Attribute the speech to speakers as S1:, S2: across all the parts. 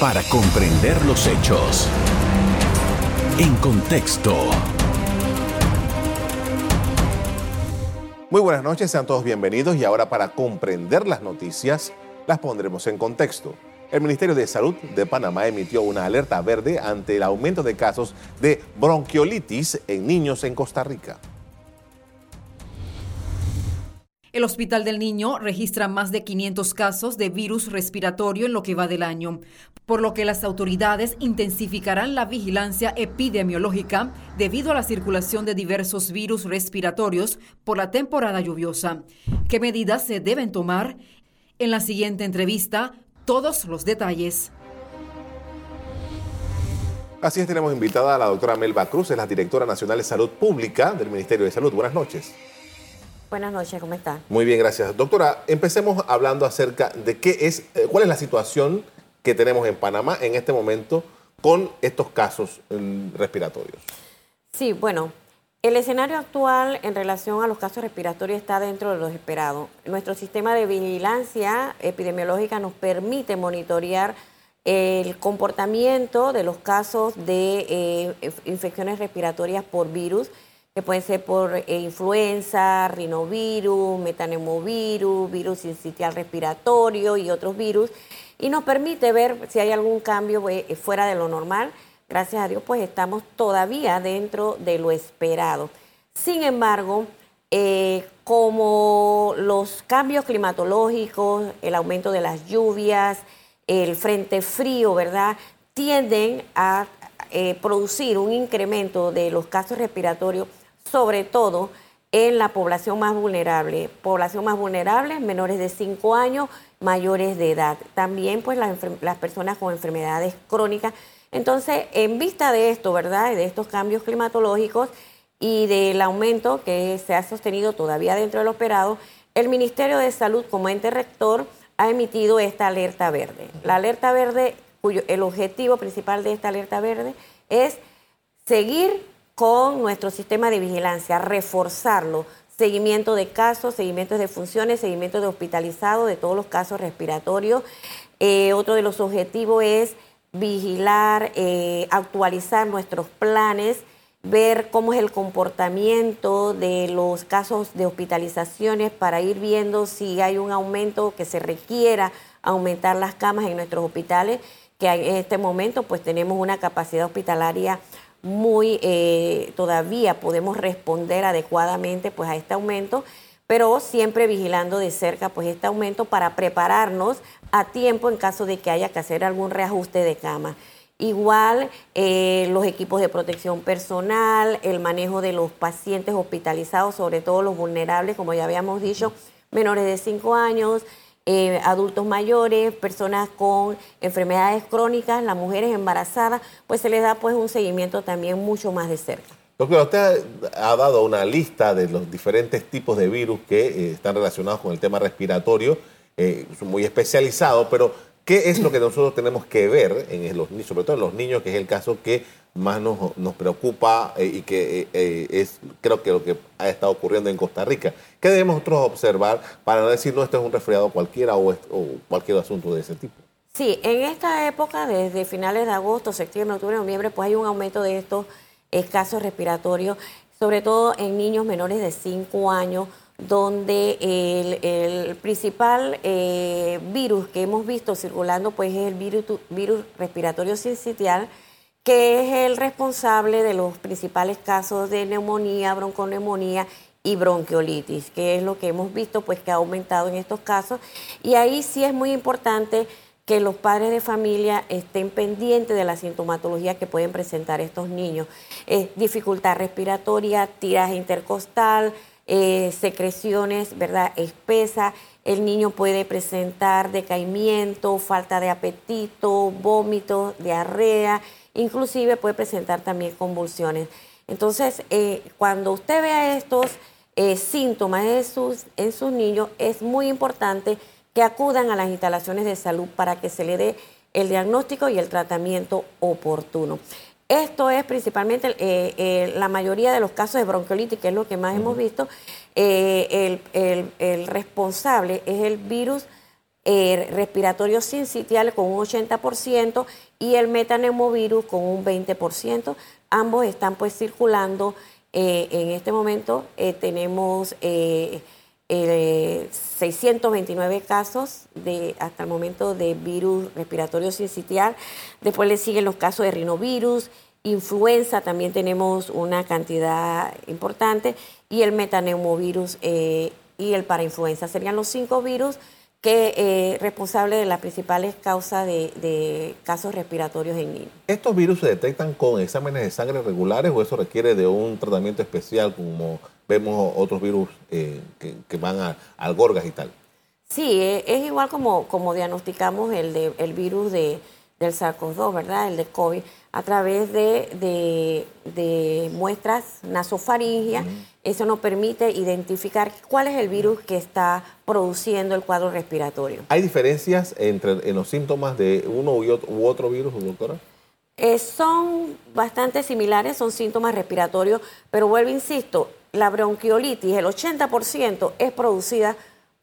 S1: para comprender los hechos. En contexto.
S2: Muy buenas noches, sean todos bienvenidos y ahora para comprender las noticias las pondremos en contexto. El Ministerio de Salud de Panamá emitió una alerta verde ante el aumento de casos de bronquiolitis en niños en Costa Rica.
S3: El Hospital del Niño registra más de 500 casos de virus respiratorio en lo que va del año, por lo que las autoridades intensificarán la vigilancia epidemiológica debido a la circulación de diversos virus respiratorios por la temporada lluviosa. ¿Qué medidas se deben tomar? En la siguiente entrevista, todos los detalles.
S2: Así es, tenemos invitada a la doctora Melba Cruz, es la directora nacional de salud pública del Ministerio de Salud. Buenas noches.
S4: Buenas noches, ¿cómo está?
S2: Muy bien, gracias. Doctora, empecemos hablando acerca de qué es, eh, cuál es la situación que tenemos en Panamá en este momento con estos casos mm, respiratorios.
S4: Sí, bueno, el escenario actual en relación a los casos respiratorios está dentro de lo esperado. Nuestro sistema de vigilancia epidemiológica nos permite monitorear el comportamiento de los casos de eh, infecciones respiratorias por virus que pueden ser por eh, influenza, rinovirus, metanemovirus, virus sincitial respiratorio y otros virus, y nos permite ver si hay algún cambio eh, fuera de lo normal. Gracias a Dios, pues estamos todavía dentro de lo esperado. Sin embargo, eh, como los cambios climatológicos, el aumento de las lluvias, el frente frío, ¿verdad? Tienden a producir un incremento de los casos respiratorios sobre todo en la población más vulnerable. Población más vulnerable, menores de 5 años, mayores de edad. También pues las, las, personas con enfermedades crónicas. Entonces, en vista de esto, ¿verdad? De estos cambios climatológicos y del aumento que se ha sostenido todavía dentro del operado, el Ministerio de Salud como ente rector ha emitido esta alerta verde. La alerta verde, cuyo el objetivo principal de esta alerta verde es seguir con nuestro sistema de vigilancia, reforzarlo, seguimiento de casos, seguimiento de funciones, seguimiento de hospitalizados, de todos los casos respiratorios. Eh, otro de los objetivos es vigilar, eh, actualizar nuestros planes, ver cómo es el comportamiento de los casos de hospitalizaciones para ir viendo si hay un aumento que se requiera aumentar las camas en nuestros hospitales, que en este momento pues tenemos una capacidad hospitalaria muy eh, todavía podemos responder adecuadamente pues a este aumento, pero siempre vigilando de cerca pues este aumento para prepararnos a tiempo en caso de que haya que hacer algún reajuste de cama. Igual eh, los equipos de protección personal, el manejo de los pacientes hospitalizados, sobre todo los vulnerables, como ya habíamos dicho, menores de 5 años, eh, adultos mayores, personas con enfermedades crónicas, las mujeres embarazadas, pues se les da pues un seguimiento también mucho más de cerca.
S2: Doctora, usted ha dado una lista de los diferentes tipos de virus que eh, están relacionados con el tema respiratorio, eh, muy especializado, pero ¿qué es lo que nosotros tenemos que ver en los sobre todo en los niños, que es el caso que más nos, preocupa eh, y que eh, eh, es creo que lo que ha estado ocurriendo en Costa Rica. ¿Qué debemos nosotros observar para no decir no esto es un resfriado cualquiera o, cualquier asunto de ese tipo?
S4: Sí, en esta época, desde finales de agosto, septiembre, octubre, noviembre, pues hay un aumento de estos casos respiratorios, sobre todo en niños menores de 5 años, donde el, principal virus que hemos visto circulando pues es el virus, respiratorio sincitial, que es el responsable de los principales casos de neumonía, bronconeumonía y bronquiolitis, que es lo que hemos visto pues que ha aumentado en estos casos. Y ahí sí es muy importante que los padres de familia estén pendientes de la sintomatología que pueden presentar estos niños. dificultad respiratoria, tiraje intercostal, eh, secreciones, ¿verdad? Espesa. El niño puede presentar decaimiento, falta de apetito, vómito, diarrea, inclusive puede presentar también convulsiones. Entonces, eh, cuando usted vea estos eh, síntomas en sus, en sus niños, es muy importante que acudan a las instalaciones de salud para que se le dé el diagnóstico y el tratamiento oportuno. Esto es principalmente eh, la mayoría de los casos de bronquiolitis, que es lo que más hemos visto. el, responsable es el virus eh, respiratorio sincitial con un 80% y el metaneumovirus con un 20%. Ambos están pues circulando. Eh, en este momento eh, tenemos 629 casos de, hasta el momento de virus respiratorio sincitial. Después le siguen los casos de rinovirus, influenza, también tenemos una cantidad importante, y el metaneumovirus y el parainfluenza. Serían los cinco virus que eh, responsable de las principales causas de, casos respiratorios en niños.
S2: ¿Estos virus se detectan con exámenes de sangre regulares o eso requiere de un tratamiento especial como vemos otros virus eh, que, van a, al Gorgas y tal?
S4: Sí, e, es, igual como, como diagnosticamos el, de, el virus de, del SARS-CoV-2, ¿verdad? El de COVID, a través de, de, muestras nasofaringias. Eso nos permite identificar cuál es el virus que está produciendo el cuadro respiratorio.
S2: ¿Hay diferencias entre en los síntomas de uno u otro, virus, doctora?
S4: Eh, son bastante similares, son síntomas respiratorios, pero vuelvo, insisto, la bronquiolitis, el 80% es producida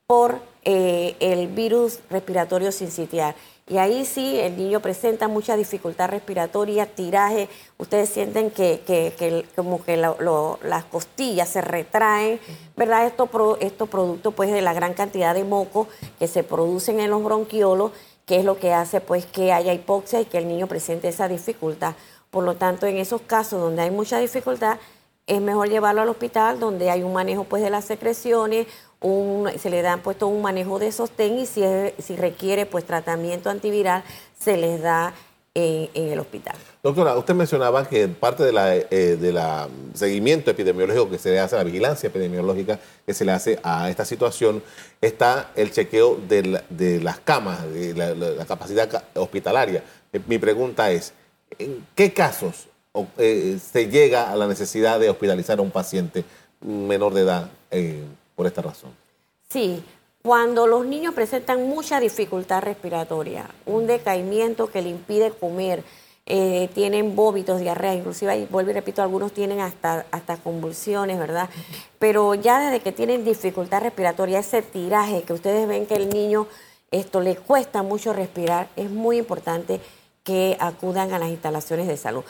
S4: por eh, el virus respiratorio sincitial. Y ahí sí el niño presenta mucha dificultad respiratoria, tiraje, ustedes sienten que, como que las costillas se retraen, ¿verdad? Estos esto producto pues de la gran cantidad de moco que se producen en los bronquiolos, que es lo que hace pues que haya hipoxia y que el niño presente esa dificultad. Por lo tanto, en esos casos donde hay mucha dificultad, es mejor llevarlo al hospital donde hay un manejo pues de las secreciones, se le dan puesto un manejo de sostén y si, si requiere pues tratamiento antiviral se les da en, el hospital.
S2: Doctora, usted mencionaba que parte de la, eh, de la seguimiento epidemiológico que se le hace, la vigilancia epidemiológica que se le hace a esta situación, está el chequeo de, de las camas, de la, capacidad hospitalaria. Eh, mi pregunta es, ¿en qué casos eh, se llega a la necesidad de hospitalizar a un paciente menor de edad por esta razón.
S4: Sí, cuando los niños presentan mucha dificultad respiratoria, un decaimiento que le impide comer, eh, tienen vómitos, diarrea, inclusive, vuelvo y repito, algunos tienen hasta, hasta convulsiones, ¿verdad? Pero ya desde que tienen dificultad respiratoria, ese tiraje que ustedes ven que el niño esto le cuesta mucho respirar, es muy importante que acudan a las instalaciones de salud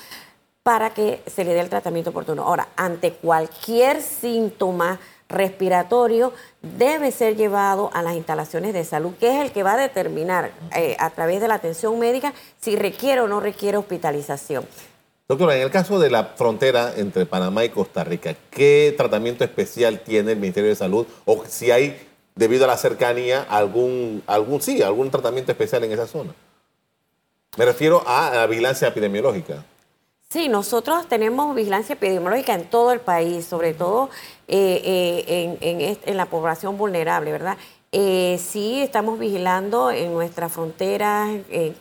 S4: para que se le dé el tratamiento oportuno. Ahora, ante cualquier síntoma, respiratorio debe ser llevado a las instalaciones de salud, que es el que va a determinar eh, a través de la atención médica si requiere o no requiere hospitalización.
S2: Doctora, en el caso de la frontera entre Panamá y Costa Rica, ¿qué tratamiento especial tiene el Ministerio de Salud? O si hay, debido a la cercanía, algún, algún sí, algún tratamiento especial en esa zona. Me refiero a la vigilancia epidemiológica.
S4: Sí, nosotros tenemos vigilancia epidemiológica en todo el país, sobre todo eh, eh, en, la población vulnerable, ¿verdad? Eh, sí, estamos vigilando en nuestra frontera,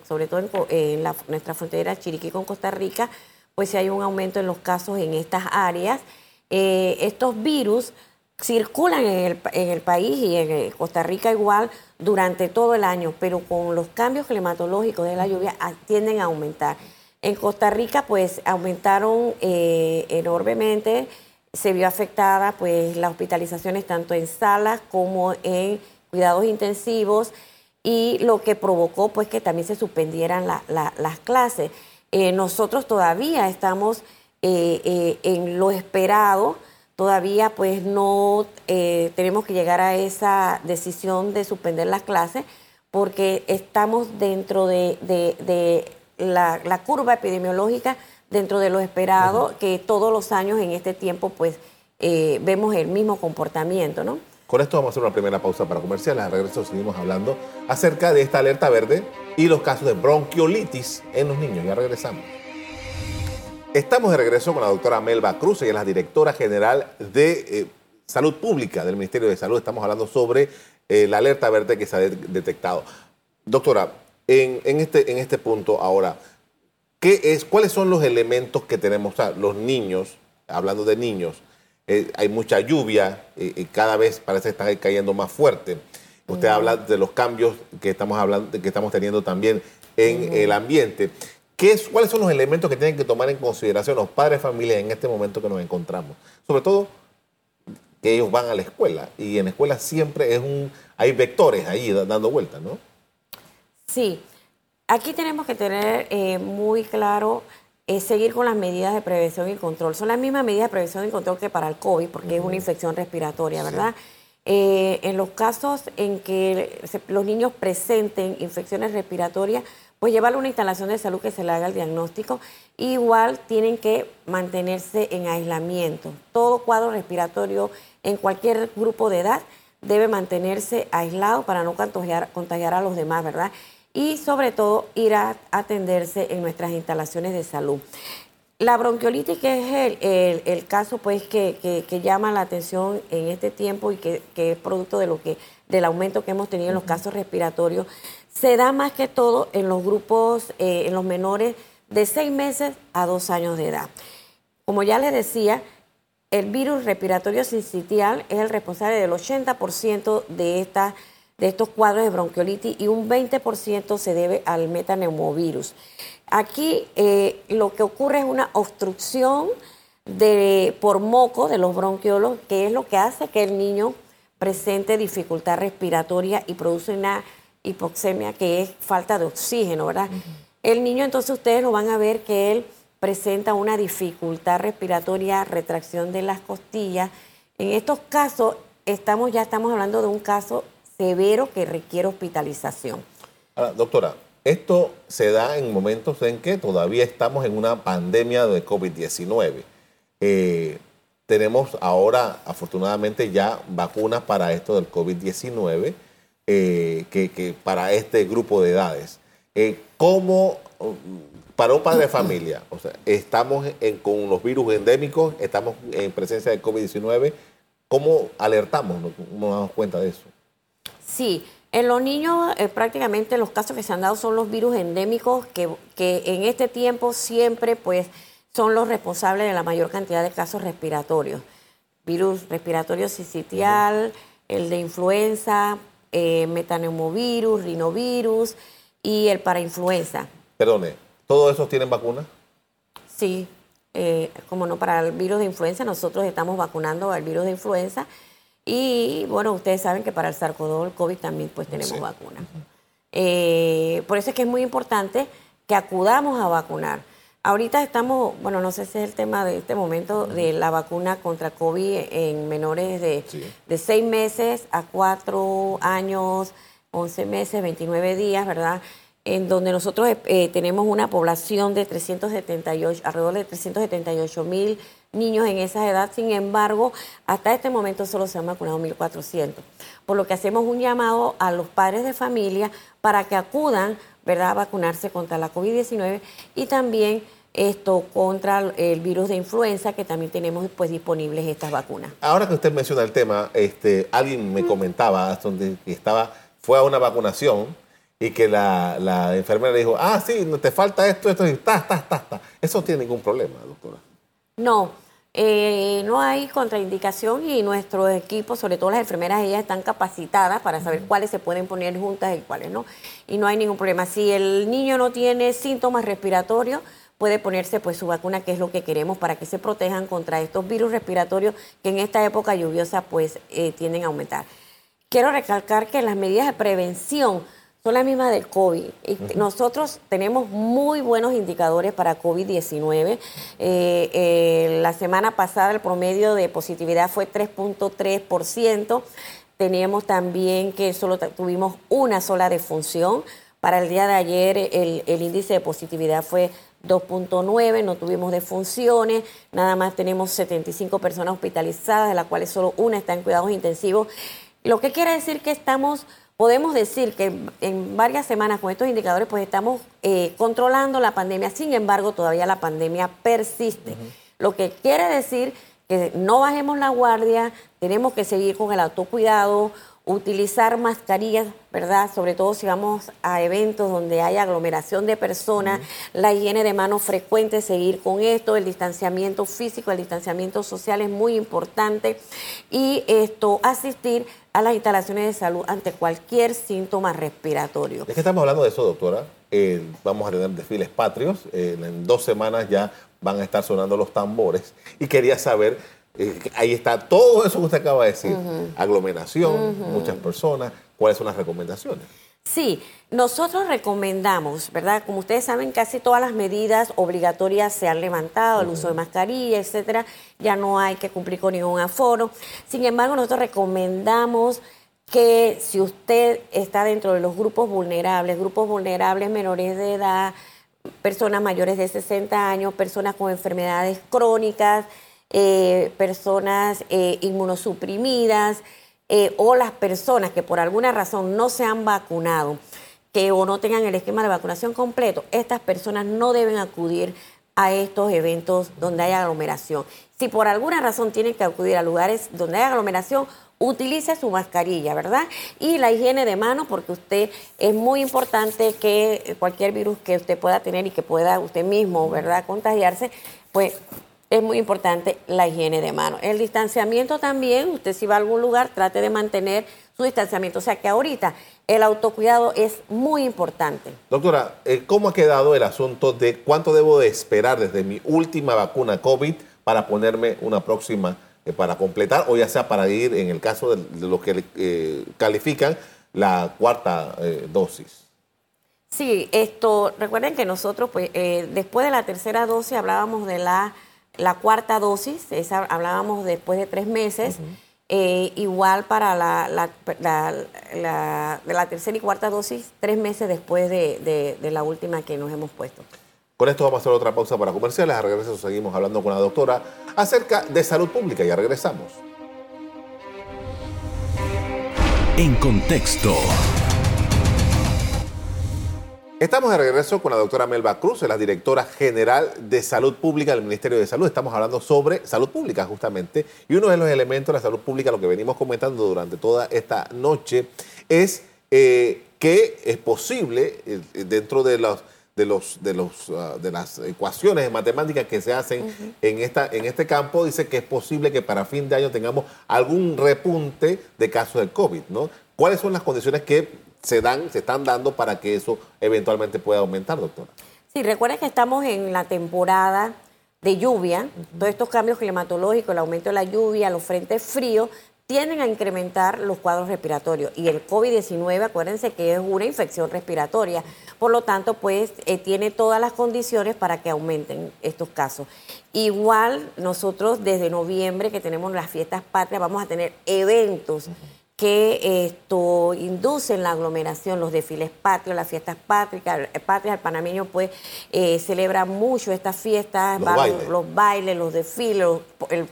S4: sobre todo en, nuestra frontera Chiriquí con Costa Rica, pues si hay un aumento en los casos en estas áreas. estos virus circulan en el, en el, país y en Costa Rica igual durante todo el año, pero con los cambios climatológicos de la lluvia ah, tienden a aumentar. En Costa Rica, pues aumentaron eh, enormemente, se vio afectada pues las hospitalizaciones tanto en salas como en cuidados intensivos. Y lo que provocó pues que también se suspendieran las clases. Eh, nosotros todavía estamos eh, en lo esperado, todavía pues no tenemos que llegar a esa decisión de suspender las clases porque estamos dentro de la, curva epidemiológica dentro de lo esperado, que todos los años en este tiempo pues eh, vemos el mismo comportamiento, ¿no?
S2: Con esto vamos a hacer una primera pausa para comerciales. Al regreso seguimos hablando acerca de esta alerta verde y los casos de bronquiolitis en los niños. Ya regresamos. Estamos de regreso con la doctora Melba Cruz, ella es la directora general de eh, Salud Pública del Ministerio de Salud. Estamos hablando sobre eh, la alerta verde que se ha detectado. Doctora, en, este, en este punto ahora, ¿qué es, ¿cuáles son los elementos que tenemos? los niños, hablando de niños, eh, hay mucha lluvia, y eh, eh, cada vez parece estar cayendo más fuerte. Usted habla de los cambios que estamos, hablando, que estamos teniendo también en el ambiente. ¿Qué es, ¿Cuáles son los elementos que tienen que tomar en consideración los padres de familia en este momento que nos encontramos? Sobre todo que ellos van a la escuela y en la escuela siempre es un, hay vectores ahí dando vueltas, ¿no?
S4: Sí, aquí tenemos que tener eh, muy claro eh, seguir con las medidas de prevención y control. Son las mismas medidas de prevención y control que para el COVID, porque es una infección respiratoria, ¿verdad? Eh, en los casos en que los niños presenten infecciones respiratorias, pues llevarle una instalación de salud que se le haga el diagnóstico. Igual tienen que mantenerse en aislamiento. Todo cuadro respiratorio en cualquier grupo de edad debe mantenerse aislado para no contagiar, contagiar a los demás, ¿verdad? Y sobre todo ir a atenderse en nuestras instalaciones de salud. La bronquiolitis, que es el, caso pues que, llama la atención en este tiempo y que, es producto de lo que, del aumento que hemos tenido en los casos respiratorios, se da más que todo en los grupos, eh, en los menores de seis meses a dos años de edad. Como ya les decía, el virus respiratorio sincitial es el responsable del 80% de, esta, de estos cuadros de bronquiolitis y un 20% se debe al metaneumovirus. Aquí eh, lo que ocurre es una obstrucción de, por moco de los bronquiolos, que es lo que hace que el niño presente dificultad respiratoria y produce una hipoxemia, que es falta de oxígeno, ¿verdad? El niño, entonces ustedes lo van a ver que él presenta una dificultad respiratoria, retracción de las costillas. En estos casos, estamos ya estamos hablando de un caso severo que requiere hospitalización.
S2: doctora, esto se da en momentos en que todavía estamos en una pandemia de COVID-19. Eh, tenemos ahora, afortunadamente, ya vacunas para esto del COVID-19, eh, que, para este grupo de edades. Eh, ¿Cómo, para un padre de familia, o sea, estamos con los virus endémicos, estamos en presencia de COVID-19, ¿cómo alertamos? ¿Cómo nos damos cuenta de eso?
S4: Sí, en los niños, eh, prácticamente los casos que se han dado son los virus endémicos que, en este tiempo siempre pues son los responsables de la mayor cantidad de casos respiratorios. Virus respiratorio sincitial, el de influenza, eh, metaneumovirus, rinovirus y el parainfluenza.
S2: Perdone, ¿todos esos tienen vacuna?
S4: Sí, eh, como no, para el virus de influenza nosotros estamos vacunando al virus de influenza y bueno, ustedes saben que para el sarcodol, el COVID también pues tenemos vacuna. Eh, por eso es que es muy importante que acudamos a vacunar. Ahorita estamos, bueno, no sé si es el tema de este momento de la vacuna contra COVID en menores de, de 6 meses a 4 años, 11 meses, 29 días, ¿verdad? En donde nosotros eh, tenemos una población de 378, alrededor de 378 mil niños en esa edad. Sin embargo, hasta este momento solo se han vacunado 1.400. Por lo que hacemos un llamado a los padres de familia para que acudan ¿verdad? a vacunarse contra la COVID-19 y también esto contra el virus de influenza, que también tenemos pues disponibles estas vacunas.
S2: Ahora que usted menciona el tema, este, alguien me comentaba donde estaba, fue a una vacunación y que la, la enfermera le dijo, ah, sí, te falta esto, esto, y ta, ta, ta, ta. Eso no tiene ningún problema, doctora.
S4: No, eh, no hay contraindicación y nuestro equipo, sobre todo las enfermeras, ellas están capacitadas para saber cuáles se pueden poner juntas y cuáles no. Y no hay ningún problema. Si el niño no tiene síntomas respiratorios, puede ponerse pues su vacuna, que es lo que queremos para que se protejan contra estos virus respiratorios que en esta época lluviosa pues eh, tienden a aumentar. Quiero recalcar que las medidas de prevención son las mismas del COVID. Nosotros tenemos muy buenos indicadores para COVID-19. Eh, eh, la semana pasada el promedio de positividad fue 3.3%. Teníamos también que solo tuvimos una sola defunción. Para el día de ayer el, el índice de positividad fue 2.9, no tuvimos defunciones, nada más tenemos 75 personas hospitalizadas, de las cuales solo una está en cuidados intensivos. Lo que quiere decir que estamos podemos decir que en varias semanas con estos indicadores pues estamos eh, controlando la pandemia, sin embargo todavía la pandemia persiste. Lo que quiere decir que no bajemos la guardia, tenemos que seguir con el autocuidado, utilizar mascarillas, ¿verdad? Sobre todo si vamos a eventos donde hay aglomeración de personas, la higiene de manos frecuente, seguir con esto, el distanciamiento físico, el distanciamiento social es muy importante y esto asistir a las instalaciones de salud ante cualquier síntoma respiratorio.
S2: Es que estamos hablando de eso, doctora. Eh, vamos a tener desfiles patrios. Eh, en dos semanas ya van a estar sonando los tambores. Y quería saber, eh, ahí está todo eso que usted acaba de decir. Aglomeración, muchas personas. ¿Cuáles son las recomendaciones?
S4: Sí, nosotros recomendamos, ¿verdad? Como ustedes saben, casi todas las medidas obligatorias se han levantado, el uso de mascarilla, etcétera, ya no hay que cumplir con ningún aforo. Sin embargo, nosotros recomendamos que si usted está dentro de los grupos vulnerables, grupos vulnerables menores de edad, personas mayores de 60 años, personas con enfermedades crónicas, eh, personas eh, inmunosuprimidas eh, o las personas que por alguna razón no se han vacunado, que o no tengan el esquema de vacunación completo, estas personas no deben acudir a estos eventos donde hay aglomeración. Si por alguna razón tienen que acudir a lugares donde hay aglomeración, utilice su mascarilla, ¿verdad? Y la higiene de manos, porque usted es muy importante que cualquier virus que usted pueda tener y que pueda usted mismo, ¿verdad?, contagiarse, pues es muy importante la higiene de manos. El distanciamiento también, usted si va a algún lugar, trate de mantener su distanciamiento. O sea que ahorita el autocuidado es muy importante.
S2: Doctora, eh, ¿cómo ha quedado el asunto de cuánto debo de esperar desde mi última vacuna COVID para ponerme una próxima eh, para completar o ya sea para ir en el caso de, los que eh, califican la cuarta eh, dosis.
S4: Sí, esto, recuerden que nosotros, pues, después de la tercera dosis hablábamos de la, la cuarta dosis, esa hablábamos después de tres meses, igual para la, la, la, de la tercera y cuarta dosis, tres meses después de, de la última que nos hemos puesto.
S2: Con esto vamos a hacer otra pausa para comerciales. A regreso seguimos hablando con la doctora acerca de salud pública. Ya regresamos.
S1: En contexto.
S2: Estamos de regreso con la doctora Melba Cruz, la directora general de Salud Pública del Ministerio de Salud. Estamos hablando sobre salud pública justamente. Y uno de los elementos de la salud pública, lo que venimos comentando durante toda esta noche, es eh, que es posible eh, dentro de los de, los, de, los, ah, de las ecuaciones matemáticas que se hacen en, esta, en este campo, dice que es posible que para fin de año tengamos algún repunte de casos de COVID, ¿no? ¿Cuáles son las condiciones que se dan, se están dando para que eso eventualmente pueda aumentar, doctora?
S4: Sí, recuerden que estamos en la temporada de lluvia, todos estos cambios climatológicos, el aumento de la lluvia, los frentes fríos, tienden a incrementar los cuadros respiratorios. Y el COVID-19, acuérdense que es una infección respiratoria. Por lo tanto, pues eh, tiene todas las condiciones para que aumenten estos casos. Igual nosotros desde noviembre que tenemos las fiestas patrias vamos a tener eventos que esto inducen la aglomeración, los desfiles patrios, las fiestas patrias, patrias, el panameño pues eh, celebra mucho estas fiestas, los, bailes. los, bailes. los desfiles, el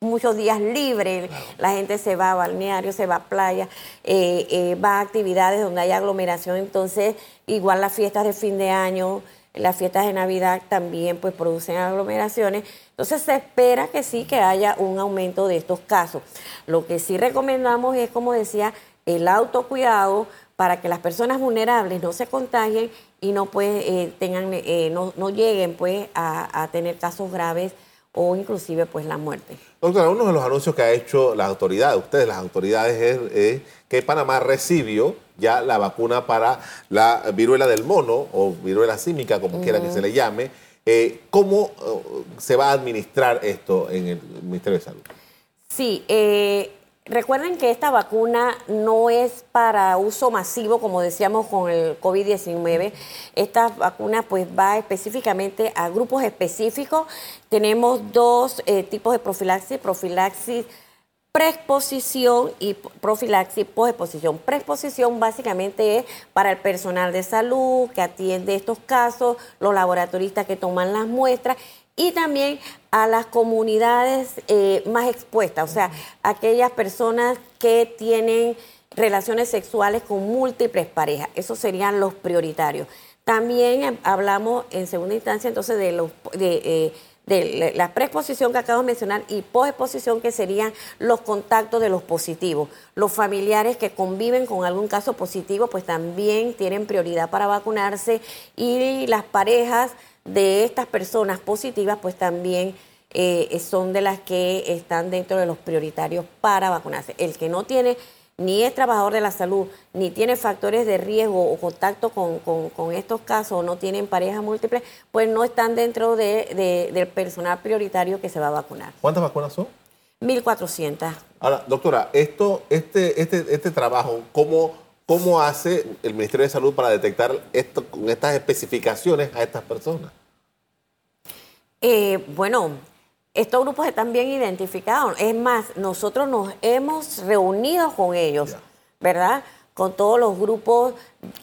S4: muchos días libres, la gente se va a balneario, se va a playa, eh, eh, va a actividades donde hay aglomeración, entonces igual las fiestas de fin de año, las fiestas de Navidad también pues producen aglomeraciones, entonces se espera que sí que haya un aumento de estos casos. Lo que sí recomendamos es, como decía, el autocuidado para que las personas vulnerables no se contagien y no pues eh, tengan no, no, lleguen pues a, a tener casos graves o inclusive pues la muerte.
S2: Doctora, uno de los anuncios que ha hecho las autoridades, ustedes las autoridades, es, que Panamá recibió ya la vacuna para la viruela del mono o viruela símica, como quiera que se le llame. Eh, ¿Cómo eh, se va a administrar esto en el Ministerio de Salud?
S4: Sí, eh, Recuerden que esta vacuna no es para uso masivo, como decíamos con el COVID-19. Esta vacuna pues va específicamente a grupos específicos. Tenemos dos tipos de profilaxis, profilaxis preexposición y profilaxis posexposición. Preexposición básicamente es para el personal de salud que atiende estos casos, los laboratoristas que toman las muestras y también a las comunidades eh, más expuestas, o sea, aquellas personas que tienen relaciones sexuales con múltiples parejas. Esos serían los prioritarios. También eh, hablamos en segunda instancia entonces de, los, de, eh, la preexposición que acabo de mencionar y posexposición que serían los contactos de los positivos. Los familiares que conviven con algún caso positivo pues también tienen prioridad para vacunarse y las parejas de estas personas positivas, pues también eh, son de las que están dentro de los prioritarios para vacunarse. El que no tiene ni es trabajador de la salud, ni tiene factores de riesgo o contacto con, estos casos, o no tienen parejas múltiples, pues no están dentro de, del personal prioritario que se va a vacunar.
S2: ¿Cuántas vacunas son?
S4: 1.400.
S2: Ahora, doctora, esto, este, este, este trabajo, ¿cómo ¿Cómo hace el Ministerio de Salud para detectar esto, con estas especificaciones a estas personas?
S4: Eh, bueno, estos grupos están bien identificados. Es más, nosotros nos hemos reunido con ellos, ¿verdad? Con todos los grupos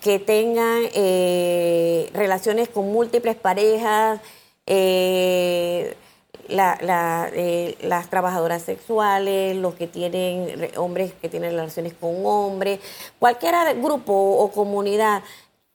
S4: que tengan eh, relaciones con múltiples parejas, eh, las trabajadoras sexuales, los que tienen hombres que tienen relaciones con hombres, cualquier grupo o comunidad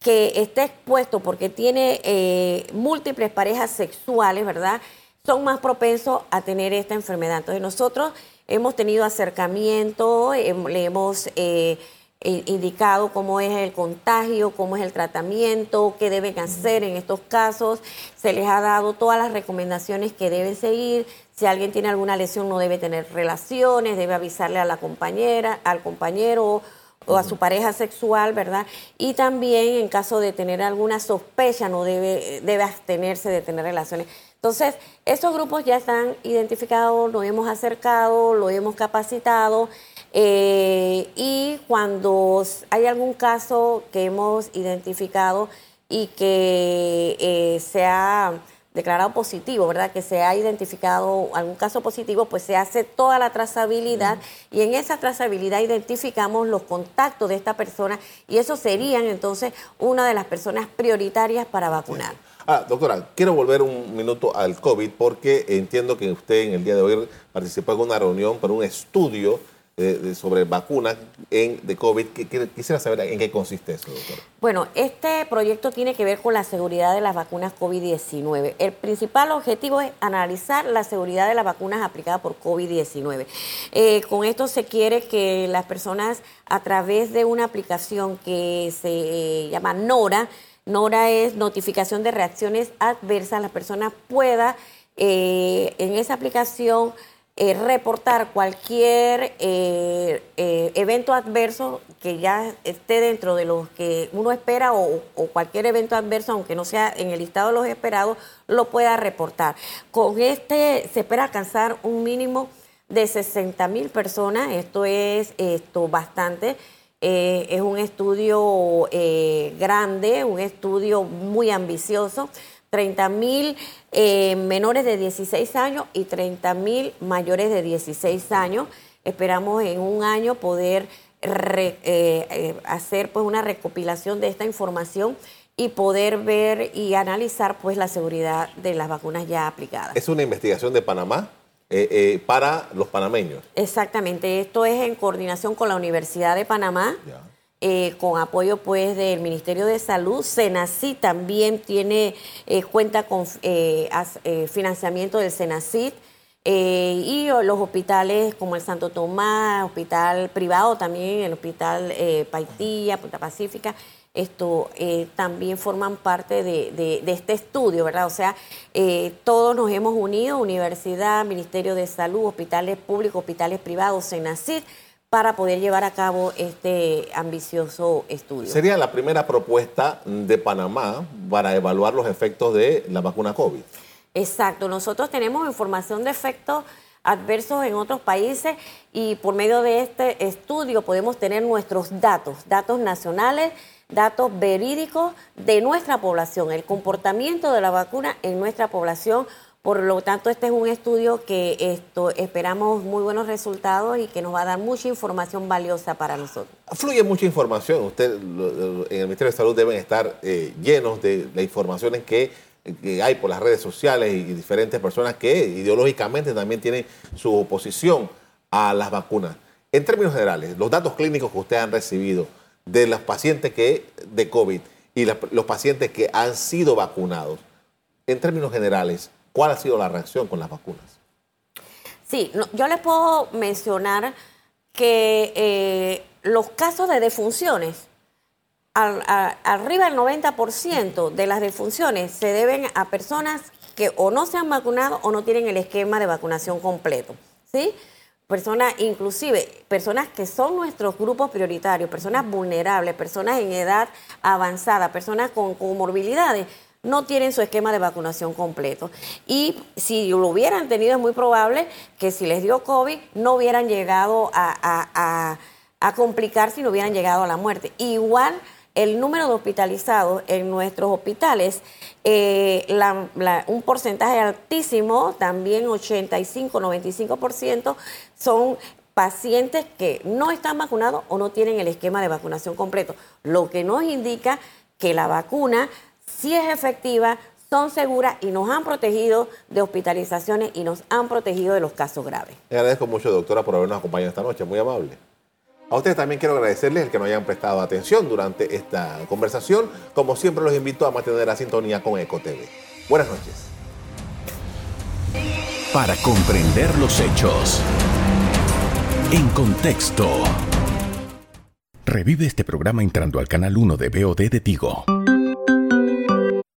S4: que esté expuesto porque tiene eh, múltiples parejas sexuales, ¿verdad? Son más propensos a tener esta enfermedad. Entonces nosotros hemos tenido acercamiento, le hemos eh, indicado cómo es el contagio, cómo es el tratamiento, qué deben hacer en estos casos. Se les ha dado todas las recomendaciones que deben seguir. Si alguien tiene alguna lesión no debe tener relaciones, debe avisarle a la compañera, al compañero o a su pareja sexual, ¿verdad? Y también en caso de tener alguna sospecha no debe, debe abstenerse de tener relaciones. Entonces, estos grupos ya están identificados, lo hemos acercado, lo hemos capacitado eh, y cuando hay algún caso que hemos identificado y que eh, se ha declarado positivo, ¿verdad? Que se ha identificado algún caso positivo, pues se hace toda la trazabilidad y en esa trazabilidad identificamos los contactos de esta persona y eso serían entonces una de las personas prioritarias para vacunar.
S2: Ah, doctora, quiero volver un minuto al COVID porque entiendo que usted en el día de hoy participó en una reunión para un estudio sobre vacunas de COVID. Quisiera saber en qué consiste eso, doctor.
S4: Bueno, este proyecto tiene que ver con la seguridad de las vacunas COVID-19. El principal objetivo es analizar la seguridad de las vacunas aplicadas por COVID-19. Eh, con esto se quiere que las personas a través de una aplicación que se eh, llama NORA, NORA es notificación de reacciones adversas, la persona pueda eh, en esa aplicación eh, reportar cualquier eh, eh, evento adverso que ya esté dentro de los que uno espera o, cualquier evento adverso, aunque no sea en el listado de los esperados, lo pueda reportar. Con este se espera alcanzar un mínimo de 60 mil personas, esto es esto bastante. Es un estudio grande, un estudio muy ambicioso. 30 mil eh, menores de 16 años y 30 mil mayores de 16 años. Esperamos en un año poder eh, eh, hacer pues una recopilación de esta información y poder ver y analizar pues la seguridad de las vacunas ya aplicadas.
S2: Es una investigación de Panamá para los panameños.
S4: Exactamente, esto es en coordinación con la Universidad de Panamá. Eh, con apoyo pues del Ministerio de Salud. Senacid también tiene, eh, cuenta con eh, financiamiento del Senacid. y los hospitales como el Santo Tomás, hospital privado también, el hospital Paitilla, Punta Pacífica, esto también forman parte de, de, este estudio, ¿verdad? O sea, todos nos hemos unido, universidad, Ministerio de Salud, hospitales públicos, hospitales privados, Senacid, para poder llevar a cabo este ambicioso estudio.
S2: Sería la primera propuesta de Panamá para evaluar los efectos de la vacuna COVID.
S4: Exacto, nosotros tenemos información de efectos adversos en otros países y por medio de este estudio podemos tener nuestros datos, datos nacionales, datos verídicos de nuestra población, el comportamiento de la vacuna en nuestra población por lo tanto, este es un estudio que esto, esperamos muy buenos resultados y que nos va a dar mucha información valiosa para nosotros.
S2: Fluye mucha información. Usted, en el Ministerio de Salud deben estar eh, llenos de la información que, que hay por las redes sociales y diferentes personas que ideológicamente también tienen su oposición a las vacunas. En términos generales, los datos clínicos que ustedes han recibido de los pacientes que de COVID y los pacientes que han sido vacunados, en términos generales, ¿Cuál ha sido la reacción con las vacunas?
S4: Sí, yo les puedo mencionar que eh, los casos de defunciones, arriba del 90% de las defunciones se deben a personas que o no se han vacunado o no tienen el esquema de vacunación completo. ¿Sí? Personas, inclusive, personas que son nuestros grupos prioritarios, personas vulnerables, personas en edad avanzada, personas con comorbilidades no tienen su esquema de vacunación completo. Y si lo hubieran tenido, es muy probable que si les dio COVID no hubieran llegado a, a complicar si no hubieran llegado a la muerte. Igual el número de hospitalizados en nuestros hospitales, eh, un porcentaje altísimo, también 85-95%, son pacientes que no están vacunados o no tienen el esquema de vacunación completo, lo que nos indica que la vacuna sí es efectiva, son seguras y nos han protegido de hospitalizaciones y nos han protegido de los casos graves.
S2: Le agradezco mucho, doctora, por habernos acompañado esta noche, muy amable. A ustedes también quiero agradecerles el que nos hayan prestado atención durante esta conversación. Como siempre, los invito a mantener la sintonía con EcoTV. Buenas noches.
S1: Para comprender los hechos. En contexto. Revive este programa entrando al canal 1 de BOD de Tigo.